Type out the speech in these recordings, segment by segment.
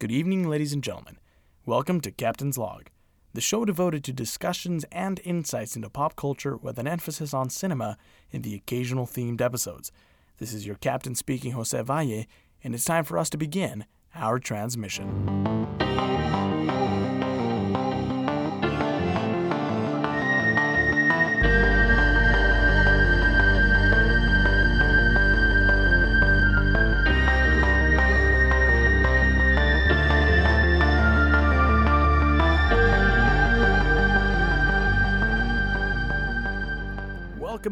Good evening, ladies and gentlemen. Welcome to Captain's Log, the show devoted to discussions and insights into pop culture with an emphasis on cinema in the occasional themed episodes. This is your captain speaking, Jose Valle, and it's time for us to begin our transmission.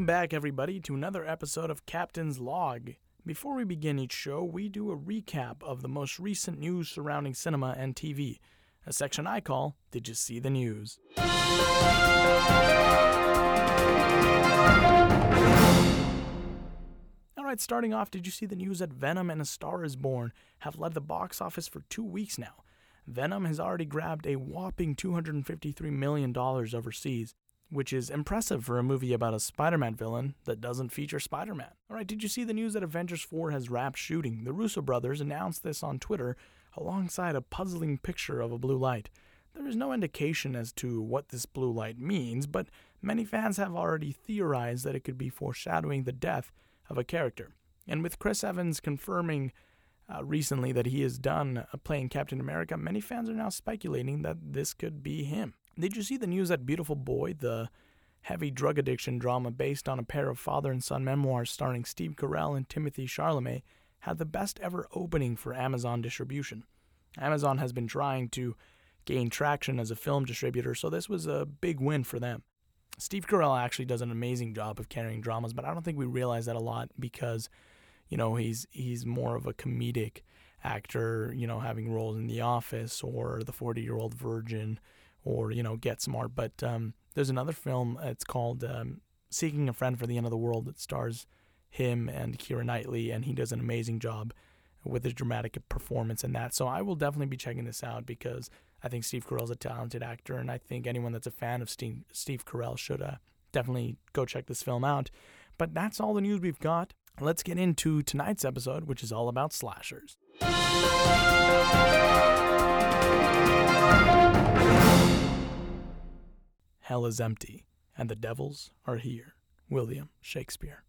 Back, everybody, to another episode of Captain's Log. Before we begin each show, we do a recap of the most recent news surrounding cinema and TV, a section I call Did You See the News? Alright, starting off, did you see the news that Venom and A Star is Born have led the box office for two weeks now? Venom has already grabbed a whopping $253 million overseas, which is impressive for a movie about a Spider Man villain that doesn't feature Spider Man. Alright, did you see the news that Avengers 4 has wrapped shooting? The Russo brothers announced this on Twitter alongside a puzzling picture of a blue light. There is no indication as to what this blue light means, but many fans have already theorized that it could be foreshadowing the death of a character. And with Chris Evans confirming uh, recently that he is done uh, playing Captain America, many fans are now speculating that this could be him. Did you see the news that Beautiful Boy, the heavy drug addiction drama based on a pair of father and son memoirs starring Steve Carell and Timothy Chalamet, had the best ever opening for Amazon distribution? Amazon has been trying to gain traction as a film distributor, so this was a big win for them. Steve Carell actually does an amazing job of carrying dramas, but I don't think we realize that a lot because, you know, he's he's more of a comedic actor, you know, having roles in The Office or The 40 Year Old Virgin or you know Get Smart. But um, there's another film. It's called um, Seeking a Friend for the End of the World. That stars him and Keira Knightley, and he does an amazing job with his dramatic performance in that. So I will definitely be checking this out because I think Steve Carell's a talented actor, and I think anyone that's a fan of Steve, Steve Carell should uh, definitely go check this film out. But that's all the news we've got. Let's get into tonight's episode, which is all about slashers. Hell is empty, and the devils are here. William Shakespeare.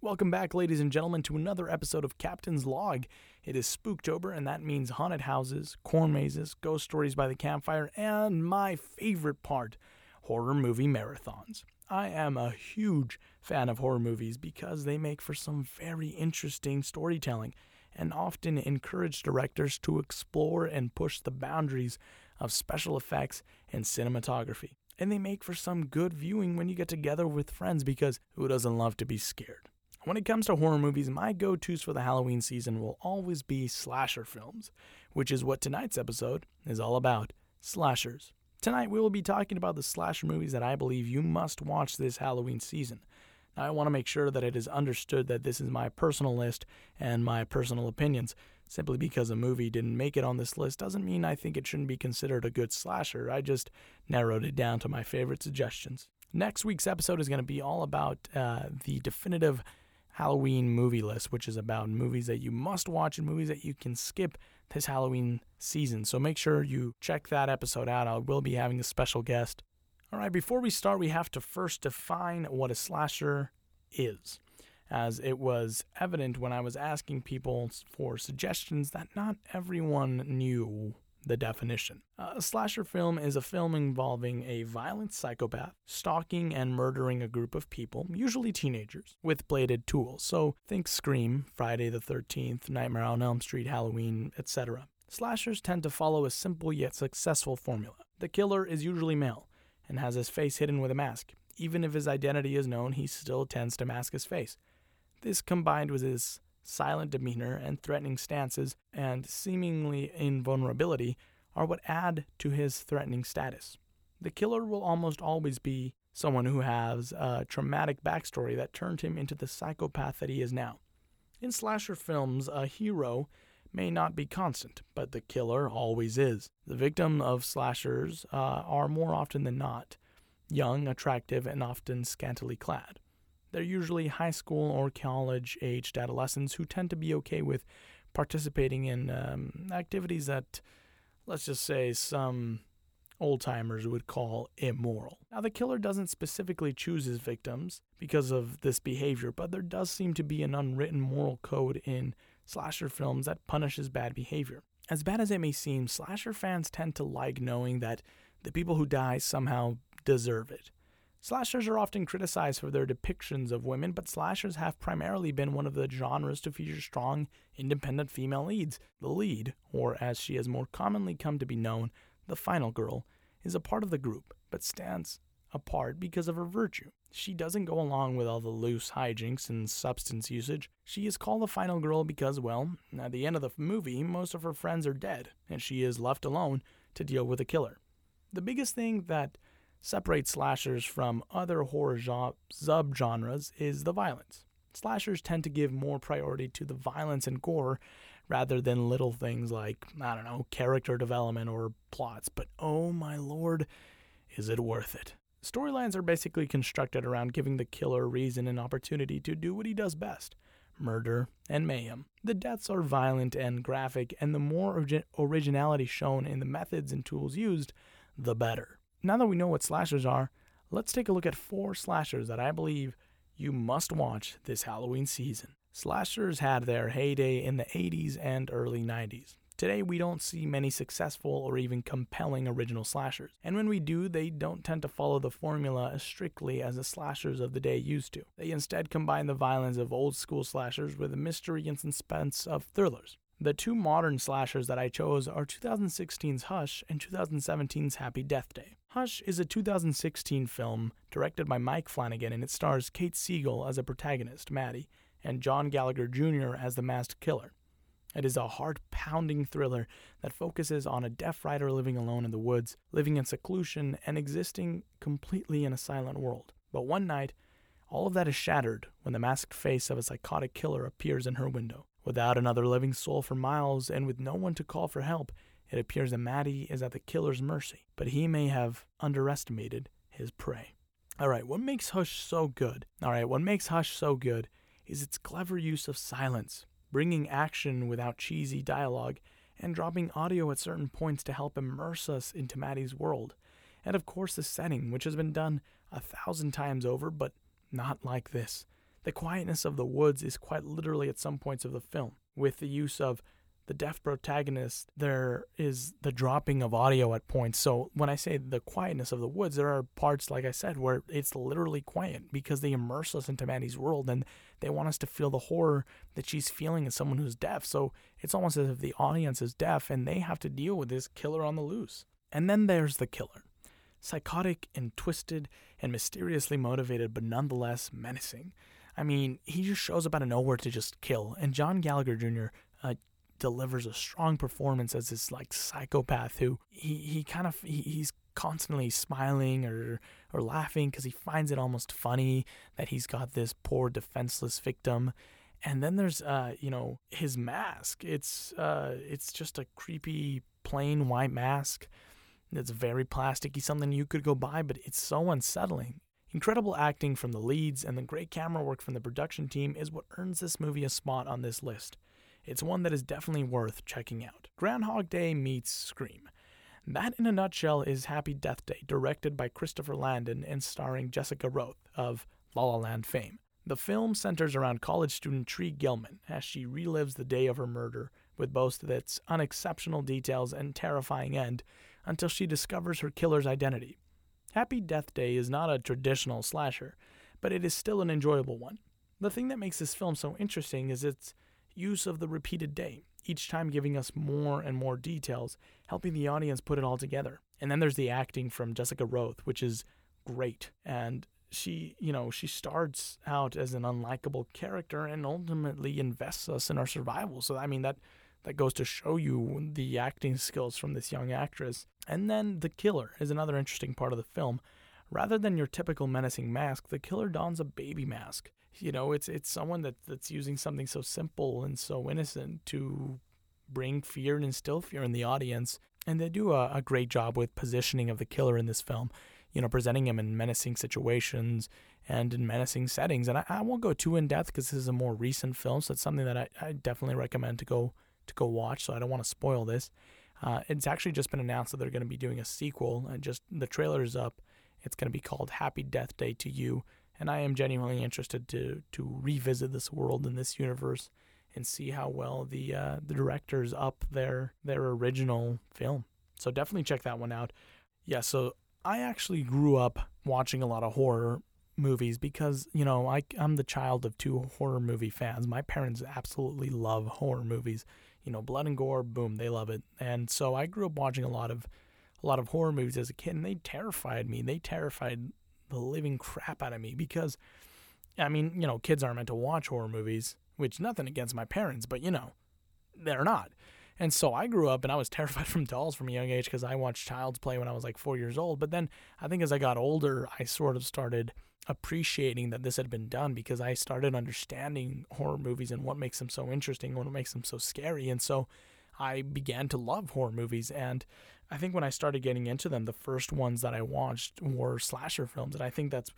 Welcome back, ladies and gentlemen, to another episode of Captain's Log. It is Spooktober, and that means haunted houses, corn mazes, ghost stories by the campfire, and my favorite part, horror movie marathons. I am a huge fan of horror movies because they make for some very interesting storytelling and often encourage directors to explore and push the boundaries of special effects and cinematography and they make for some good viewing when you get together with friends because who doesn't love to be scared? When it comes to horror movies, my go tos for the Halloween season will always be slasher films, which is what tonight's episode is all about slashers. Tonight, we will be talking about the slasher movies that I believe you must watch this Halloween season. Now, I want to make sure that it is understood that this is my personal list and my personal opinions. Simply because a movie didn't make it on this list doesn't mean I think it shouldn't be considered a good slasher. I just narrowed it down to my favorite suggestions. Next week's episode is going to be all about uh, the definitive Halloween movie list, which is about movies that you must watch and movies that you can skip this Halloween season. So make sure you check that episode out. I will be having a special guest. All right, before we start, we have to first define what a slasher is as it was evident when I was asking people for suggestions that not everyone knew the definition. A slasher film is a film involving a violent psychopath stalking and murdering a group of people, usually teenagers, with bladed tools. So think Scream, Friday the 13th, Nightmare on Elm Street, Halloween, etc. Slashers tend to follow a simple yet successful formula. The killer is usually male and has his face hidden with a mask. Even if his identity is known, he still tends to mask his face. This combined with his silent demeanor and threatening stances and seemingly invulnerability are what add to his threatening status. The killer will almost always be someone who has a traumatic backstory that turned him into the psychopath that he is now. In slasher films, a hero may not be constant, but the killer always is. The victim of slashers uh, are more often than not young, attractive, and often scantily clad. They're usually high school or college aged adolescents who tend to be okay with participating in um, activities that let's just say, some old timers would call immoral. Now, the killer doesn't specifically choose his victims because of this behavior, but there does seem to be an unwritten moral code in slasher films that punishes bad behavior. As bad as it may seem, slasher fans tend to like knowing that the people who die somehow deserve it. Slashers are often criticized for their depictions of women, but slashers have primarily been one of the genres to feature strong, independent female leads. The lead, or as she has more commonly come to be known, the final girl, is a part of the group, but stands apart because of her virtue. She doesn't go along with all the loose hijinks and substance usage. She is called the final girl because, well, at the end of the movie, most of her friends are dead, and she is left alone to deal with the killer. The biggest thing that separates slashers from other horror subgenres is the violence. Slashers tend to give more priority to the violence and gore rather than little things like, I don't know, character development or plots. But oh my lord, is it worth it? Storylines are basically constructed around giving the killer reason and opportunity to do what he does best murder and mayhem. The deaths are violent and graphic, and the more origi- originality shown in the methods and tools used, the better. Now that we know what slashers are, let's take a look at four slashers that I believe you must watch this Halloween season. Slashers had their heyday in the 80s and early 90s. Today, we don't see many successful or even compelling original slashers, and when we do, they don't tend to follow the formula as strictly as the slashers of the day used to. They instead combine the violence of old school slashers with the mystery and suspense of thrillers. The two modern slashers that I chose are 2016's Hush and 2017's Happy Death Day. Hush is a 2016 film directed by Mike Flanagan and it stars Kate Siegel as a protagonist, Maddie, and John Gallagher Jr. as the masked killer. It is a heart pounding thriller that focuses on a deaf writer living alone in the woods, living in seclusion, and existing completely in a silent world. But one night, all of that is shattered when the masked face of a psychotic killer appears in her window. Without another living soul for miles and with no one to call for help, it appears that Maddie is at the killer's mercy, but he may have underestimated his prey. Alright, what makes Hush so good? Alright, what makes Hush so good is its clever use of silence, bringing action without cheesy dialogue, and dropping audio at certain points to help immerse us into Maddie's world. And of course, the setting, which has been done a thousand times over, but not like this. The quietness of the woods is quite literally at some points of the film, with the use of the deaf protagonist, there is the dropping of audio at points. So when I say the quietness of the woods, there are parts, like I said, where it's literally quiet because they immerse us into Maddie's world and they want us to feel the horror that she's feeling as someone who's deaf. So it's almost as if the audience is deaf and they have to deal with this killer on the loose. And then there's the killer. Psychotic and twisted and mysteriously motivated, but nonetheless menacing. I mean, he just shows up out of nowhere to just kill. And John Gallagher Jr. Uh, delivers a strong performance as this like psychopath who he, he kind of he, he's constantly smiling or or laughing because he finds it almost funny that he's got this poor defenseless victim. And then there's uh you know his mask. It's uh it's just a creepy plain white mask it's very plasticky something you could go buy but it's so unsettling. Incredible acting from the leads and the great camera work from the production team is what earns this movie a spot on this list. It's one that is definitely worth checking out. Groundhog Day meets Scream. That, in a nutshell, is Happy Death Day, directed by Christopher Landon and starring Jessica Rothe of La La Land fame. The film centers around college student Tree Gelbman as she relives the day of her murder with both its unexceptional details and terrifying end until she discovers her killer's identity. Happy Death Day is not a traditional slasher, but it is still an enjoyable one. The thing that makes this film so interesting is its use of the repeated day, each time giving us more and more details, helping the audience put it all together. And then there's the acting from Jessica Rothe, which is great. And she, you know, she starts out as an unlikable character and ultimately invests us in our survival. So I mean that that goes to show you the acting skills from this young actress. And then the killer is another interesting part of the film. Rather than your typical menacing mask, the killer dons a baby mask you know, it's it's someone that that's using something so simple and so innocent to bring fear and instill fear in the audience. And they do a, a great job with positioning of the killer in this film. You know, presenting him in menacing situations and in menacing settings. And I, I won't go too in depth because this is a more recent film, so it's something that I, I definitely recommend to go to go watch. So I don't want to spoil this. Uh, it's actually just been announced that they're going to be doing a sequel. And just the trailer is up. It's going to be called Happy Death Day to You, and I am genuinely interested to to revisit this world and this universe and see how well the uh, the directors up their their original film. So definitely check that one out. Yeah, so I actually grew up watching a lot of horror movies because you know I I'm the child of two horror movie fans. My parents absolutely love horror movies. You know, blood and gore, boom, they love it. And so I grew up watching a lot of a lot of horror movies as a kid, and they terrified me. They terrified the living crap out of me because, I mean, you know, kids aren't meant to watch horror movies, which nothing against my parents, but you know, they're not. And so I grew up and I was terrified from dolls from a young age because I watched Child's Play when I was like four years old. But then I think as I got older, I sort of started appreciating that this had been done because I started understanding horror movies and what makes them so interesting, what makes them so scary. And so I began to love horror movies. And I think when I started getting into them, the first ones that I watched were slasher films. And I think that's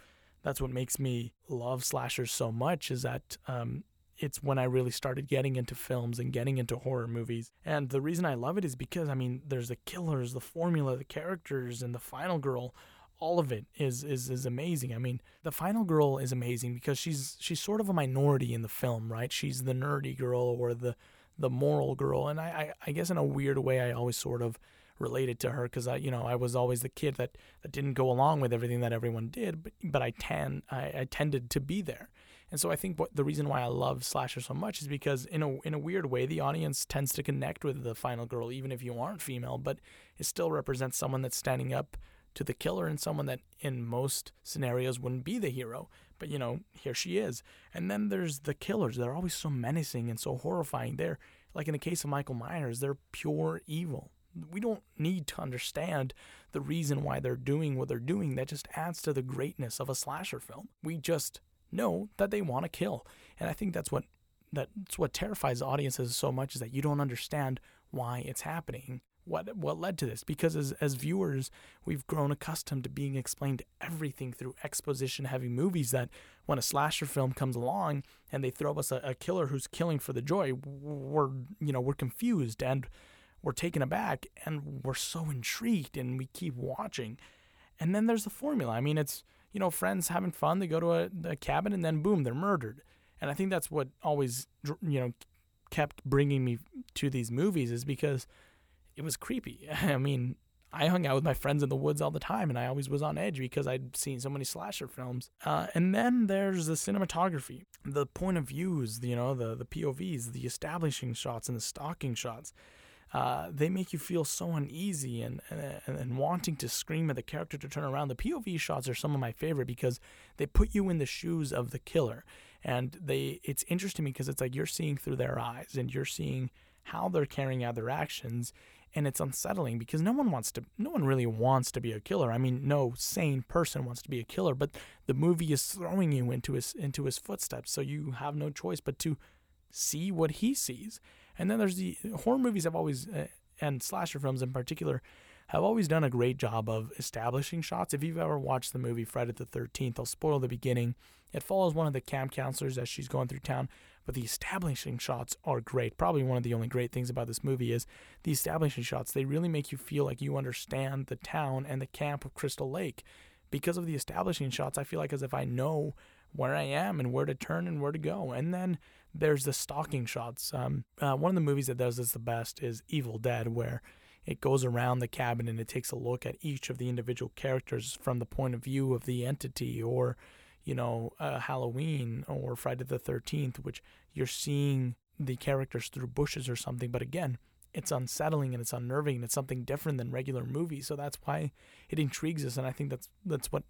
that's what makes me love slashers so much is that um, it's when I really started getting into films and getting into horror movies. And the reason I love it is because, I mean, there's the killers, the formula, the characters, and the final girl all of it is is is amazing. I mean, the final girl is amazing because she's she's sort of a minority in the film, right? She's the nerdy girl or the the moral girl, and I I, I guess in a weird way, I always sort of related to her because I you know I was always the kid that that didn't go along with everything that everyone did, but but I tan I, I tended to be there. And so I think what the reason why I love slasher so much is because in a in a weird way the audience tends to connect with the final girl even if you aren't female, but it still represents someone that's standing up to the killer and someone that in most scenarios wouldn't be the hero. But you know, here she is. And then there's the killers. They're always so menacing and so horrifying. They're like in the case of Michael Myers, they're pure evil. We don't need to understand the reason why they're doing what they're doing. That just adds to the greatness of a slasher film. We just know that they want to kill. And I think that's what that's what terrifies audiences so much is that you don't understand why it's happening what what led to this. Because as as viewers we've grown accustomed to being explained everything through exposition heavy movies that when a slasher film comes along and they throw us a, a, killer who's killing for the joy we're you know we're confused and we're taken aback and we're so intrigued and we keep watching. And then there's the formula. I mean it's you know friends having fun they go to a, a cabin and then boom they're murdered. And i think that's what always you know kept bringing me to these movies is because it was creepy. I mean, I hung out with my friends in the woods all the time, and I always was on edge because I'd seen so many slasher films. Uh, and then there's the cinematography, the point of views, you know, the the POVs, the establishing shots, and the stalking shots. Uh, they make you feel so uneasy and, and and wanting to scream at the character to turn around. The POV shots are some of my favorite because they put you in the shoes of the killer, and they it's interesting because it's like you're seeing through their eyes and you're seeing how they're carrying out their actions and it's unsettling because no one wants to no one really wants to be a killer i mean no sane person wants to be a killer but the movie is throwing you into his into his footsteps so you have no choice but to see what he sees and then there's the horror movies have always uh, and slasher films in particular have always done a great job of establishing shots. If you've ever watched the movie Friday the 13th, I'll spoil the beginning. It follows one of the camp counselors as she's going through town, but the establishing shots are great. Probably one of the only great things about this movie is the establishing shots. They really make you feel like you understand the town and the camp of Crystal Lake. Because of the establishing shots, I feel like as if I know where I am and where to turn and where to go. And then there's the stalking shots. Um, uh, one of the movies that does this the best is Evil Dead, where it goes around the cabin and it takes a look at each of the individual characters from the point of view of the entity or you know, uh, Halloween or Friday the 13th, which you're seeing the characters through bushes or something. But again, it's unsettling and it's unnerving and it's something different than regular movies. So that's why it intrigues us. And I think that's, that's what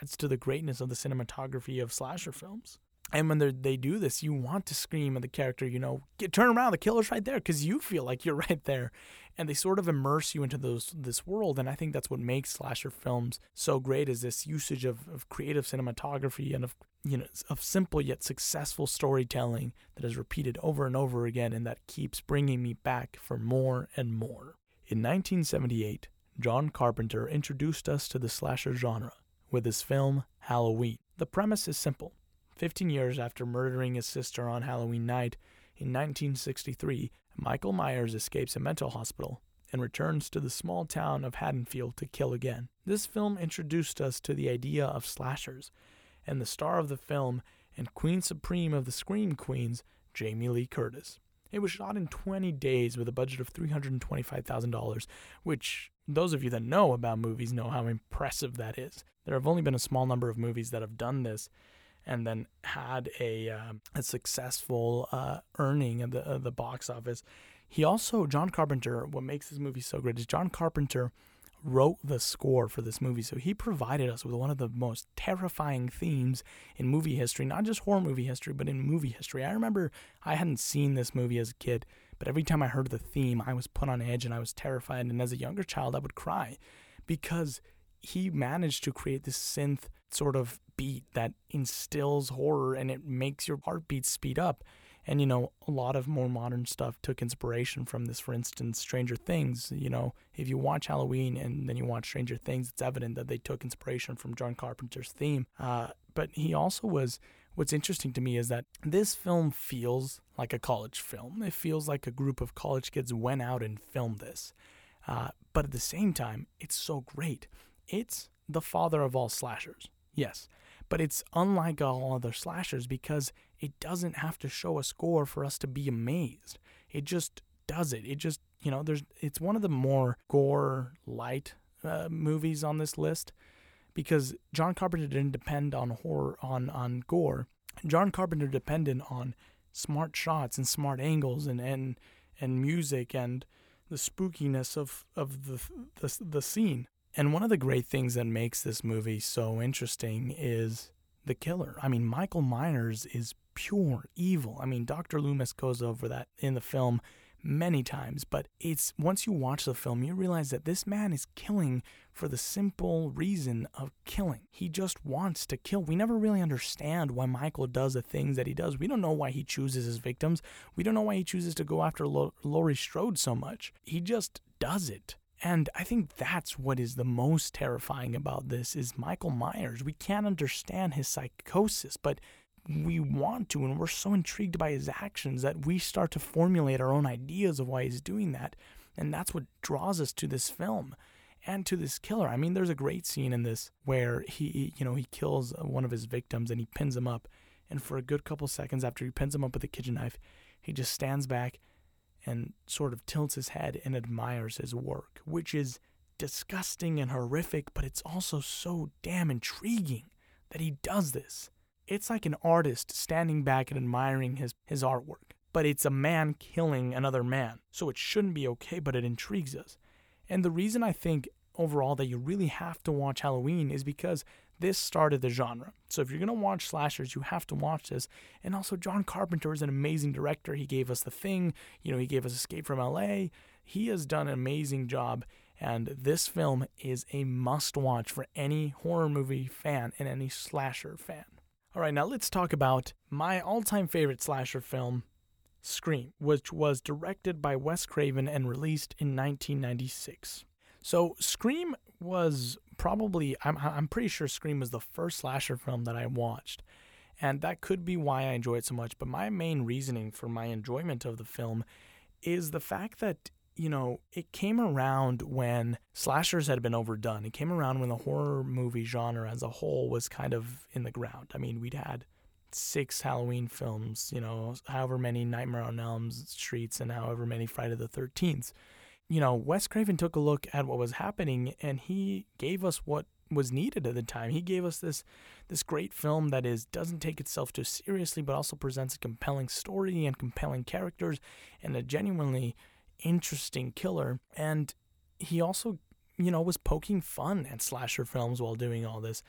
adds to the greatness of the cinematography of slasher films. And when they do this, you want to scream at the character, you know, get turn around, the killer's right there, because you feel like you're right there, and they sort of immerse you into those this world. And I think that's what makes slasher films so great is this usage of, of creative cinematography and of you know of simple yet successful storytelling that is repeated over and over again, and that keeps bringing me back for more and more. In 1978, John Carpenter introduced us to the slasher genre with his film Halloween. The premise is simple. 15 years after murdering his sister on Halloween night in 1963, Michael Myers escapes a mental hospital and returns to the small town of Haddonfield to kill again. This film introduced us to the idea of slashers, and the star of the film and Queen Supreme of the Scream Queens, Jamie Lee Curtis. It was shot in 20 days with a budget of $325,000, which those of you that know about movies know how impressive that is. There have only been a small number of movies that have done this and then had a uh, a successful uh, earning at the the box office. He also John Carpenter. What makes this movie so great is John Carpenter wrote the score for this movie. So he provided us with one of the most terrifying themes in movie history, not just horror movie history, but in movie history. I remember I hadn't seen this movie as a kid, but every time I heard the theme, I was put on edge and I was terrified. And as a younger child, I would cry because he managed to create this synth sort of beat that instills horror and it makes your heartbeat speed up. And, you know, a lot of more modern stuff took inspiration from this. For instance, Stranger Things. You know, if you watch Halloween and then you watch Stranger Things, it's evident that they took inspiration from John Carpenter's theme. Uh, but he also was. What's interesting to me is that this film feels like a college film. It feels like a group of college kids went out and filmed this. Uh, but at the same time, it's so great. It's the father of all slashers, yes, but it's unlike all other slashers because it doesn't have to show a score for us to be amazed. It just does it. It just, you know, there's it's one of the more gore light uh, movies on this list because John Carpenter didn't depend on horror on on gore. John Carpenter depended on smart shots and smart angles and and and music and the spookiness of of the the, the scene. And one of the great things that makes this movie so interesting is the killer. I mean, Michael Myers is pure evil. I mean, Dr. Loomis goes over that in the film many times, but it's once you watch the film, you realize that this man is killing for the simple reason of killing. He just wants to kill. We never really understand why Michael does the things that he does. We don't know why he chooses his victims. We don't know why he chooses to go after Laurie Strode so much. He just does it. And I think that's what is the most terrifying about this is Michael Myers. We can't understand his psychosis, but we want to and we're so intrigued by his actions that we start to formulate our own ideas of why he's doing that. And that's what draws us to this film and to this killer. I mean, there's a great scene in this where he, you know, he kills uh, one of his victims and he pins him up. And for a good couple seconds after he pins him up with a kitchen knife, he just stands back and sort of tilts his head and admires his work, which is disgusting and horrific, but it's also so damn intriguing that he does this. It's like an artist standing back and admiring his, his artwork, but it's a man killing another man, so it shouldn't be okay, but it intrigues us. And the reason I think overall that you really have to watch Halloween is because this started the genre. So if you're going to watch slashers, you have to watch this. And also, John Carpenter is an amazing director. He gave us The Thing, you know, he gave us Escape from LA. He has done an amazing job. And this film is a must watch for any horror movie fan and any slasher fan. All right, now let's talk about my all time favorite slasher film, Scream, which was directed by Wes Craven and released in 1996. So, Scream was probably I'm I'm pretty sure Scream was the first slasher film that I watched. And that could be why I enjoy it so much, but my main reasoning for my enjoyment of the film is the fact that you know, it came around when slashers had been overdone. It came around when the horror movie genre as a whole was kind of in the ground. I mean, we'd had six Halloween films, you know, however many Nightmare on Elm Streets and however many Friday the 13th you know, Wes Craven took a look at what was happening and he gave us what was needed at the time. He gave us this this great film that is doesn't take itself too seriously but also presents a compelling story and compelling characters and a genuinely interesting killer and he also, you know, was poking fun at slasher films while doing all this.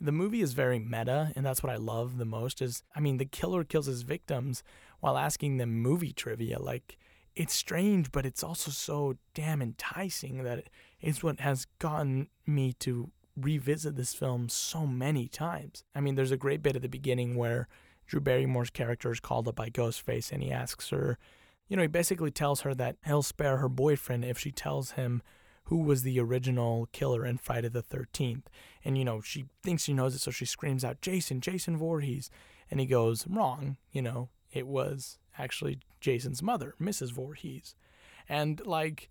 The movie is very meta and that's what I love the most is I mean, the killer kills his victims while asking them movie trivia like it's strange, but it's also so damn enticing that it's what has gotten me to revisit this film so many times. I mean, there's a great bit at the beginning where Drew Barrymore's character is called up by Ghostface and he asks her, you know, he basically tells her that he'll spare her boyfriend if she tells him who was the original killer in Friday the 13th. And, you know, she thinks she knows it, so she screams out, Jason, Jason Voorhees. And he goes, wrong, you know, it was actually Jason's mother, Mrs. Voorhees. And like,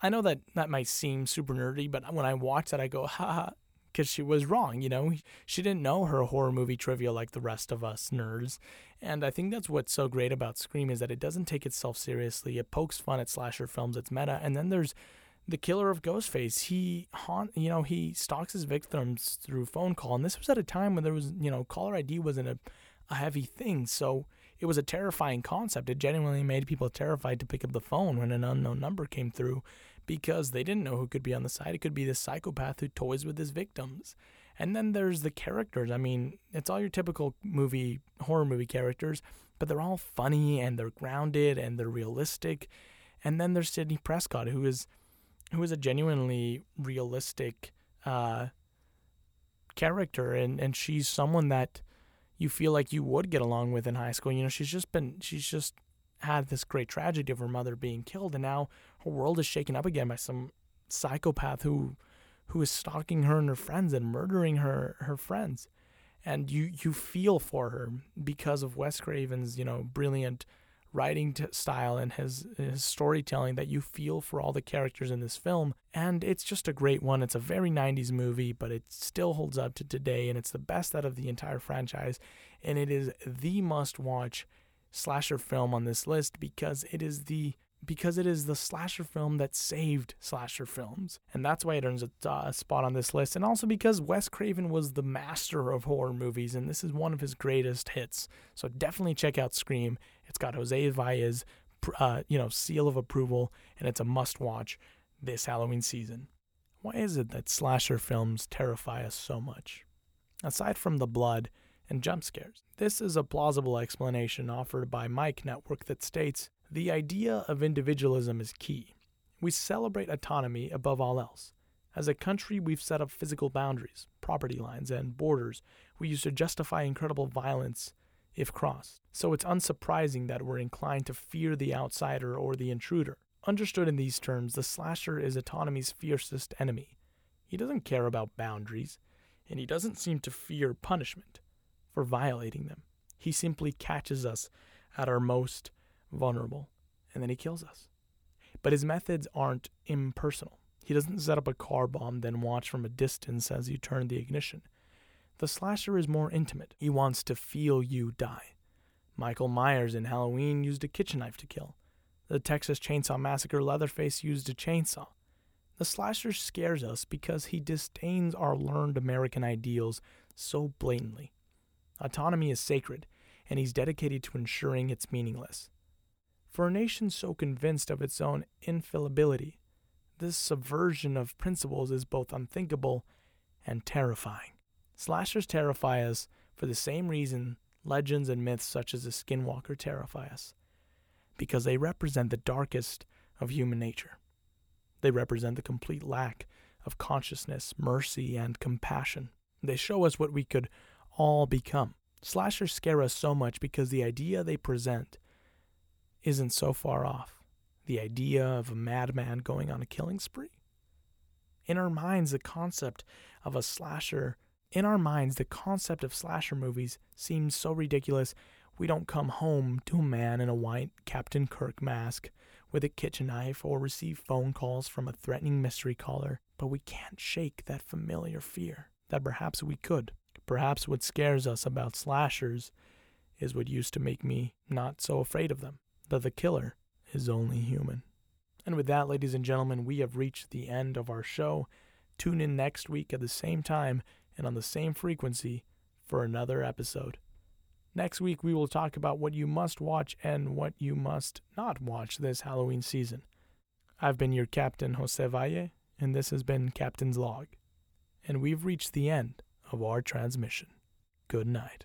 I know that that might seem super nerdy, but when I watch that, I go, ha, because she was wrong. You know, she didn't know her horror movie trivia like the rest of us nerds. And I think that's what's so great about Scream is that it doesn't take itself seriously. It pokes fun at slasher films. It's meta. And then there's the killer of Ghostface. He haunt, you know, he stalks his victims through phone call. And this was at a time when there was, you know, caller ID wasn't a, a heavy thing. So it was a terrifying concept. It genuinely made people terrified to pick up the phone when an unknown number came through because they didn't know who could be on the side. It could be this psychopath who toys with his victims. And then there's the characters. I mean, it's all your typical movie, horror movie characters, but they're all funny and they're grounded and they're realistic. And then there's Sidney Prescott, who is who is a genuinely realistic uh, character, and and she's someone that you feel like you would get along with in high school. You know, she's just been she's just had this great tragedy of her mother being killed, and now her world is shaken up again by some psychopath who who is stalking her and her friends and murdering her her friends. And you you feel for her because of Wes Craven's you know brilliant writing style and his his storytelling that you feel for all the characters in this film and it's just a great one it's a very 90s movie but it still holds up to today and it's the best out of the entire franchise and it is the must watch slasher film on this list because it is the because it is the slasher film that saved slasher films. And that's why it earns a uh, spot on this list. And also because Wes Craven was the master of horror movies, and this is one of his greatest hits. So definitely check out Scream. It's got Jose Valle's, uh, you know, seal of approval, and it's a must watch this Halloween season. Why is it that slasher films terrify us so much? Aside from the blood, and jump scares. This is a plausible explanation offered by Mike Network that states the idea of individualism is key. We celebrate autonomy above all else. As a country, we've set up physical boundaries, property lines, and borders we use to justify incredible violence if crossed. So it's unsurprising that we're inclined to fear the outsider or the intruder. Understood in these terms, the slasher is autonomy's fiercest enemy. He doesn't care about boundaries, and he doesn't seem to fear punishment for violating them. He simply catches us at our most vulnerable, and then he kills us. But his methods aren't impersonal. He doesn't set up a car bomb, then watch from a distance as you turn the ignition. The slasher is more intimate. He wants to feel you die. Michael Myers in Halloween used a kitchen knife to kill. The Texas Chainsaw Massacre Leatherface used a chainsaw. The slasher scares us because he disdains our learned American ideals so blatantly. Autonomy is sacred, and he's dedicated to ensuring it's meaningless. For a nation so convinced of its own infallibility, this subversion of principles is both unthinkable and terrifying. Slashers terrify us for the same reason legends and myths such as the Skinwalker terrify us because they represent the darkest of human nature. They represent the complete lack of consciousness, mercy, and compassion. They show us what we could all become. Slashers scare us so much because the idea they present isn't so far off. The idea of a madman going on a killing spree. In our minds, the concept of a slasher, in our minds, the concept of slasher movies seems so ridiculous we don't come home to a man in a white Captain Kirk mask with a kitchen knife or receive phone calls from a threatening mystery caller, but we can't shake that familiar fear that perhaps we could. Perhaps what scares us about slashers is what used to make me not so afraid of them that the killer is only human. And with that, ladies and gentlemen, we have reached the end of our show. Tune in next week at the same time and on the same frequency for another episode. Next week, we will talk about what you must watch and what you must not watch this Halloween season. I've been your captain, Jose Valle, and this has been Captain's Log. And we've reached the end of our transmission. Good night.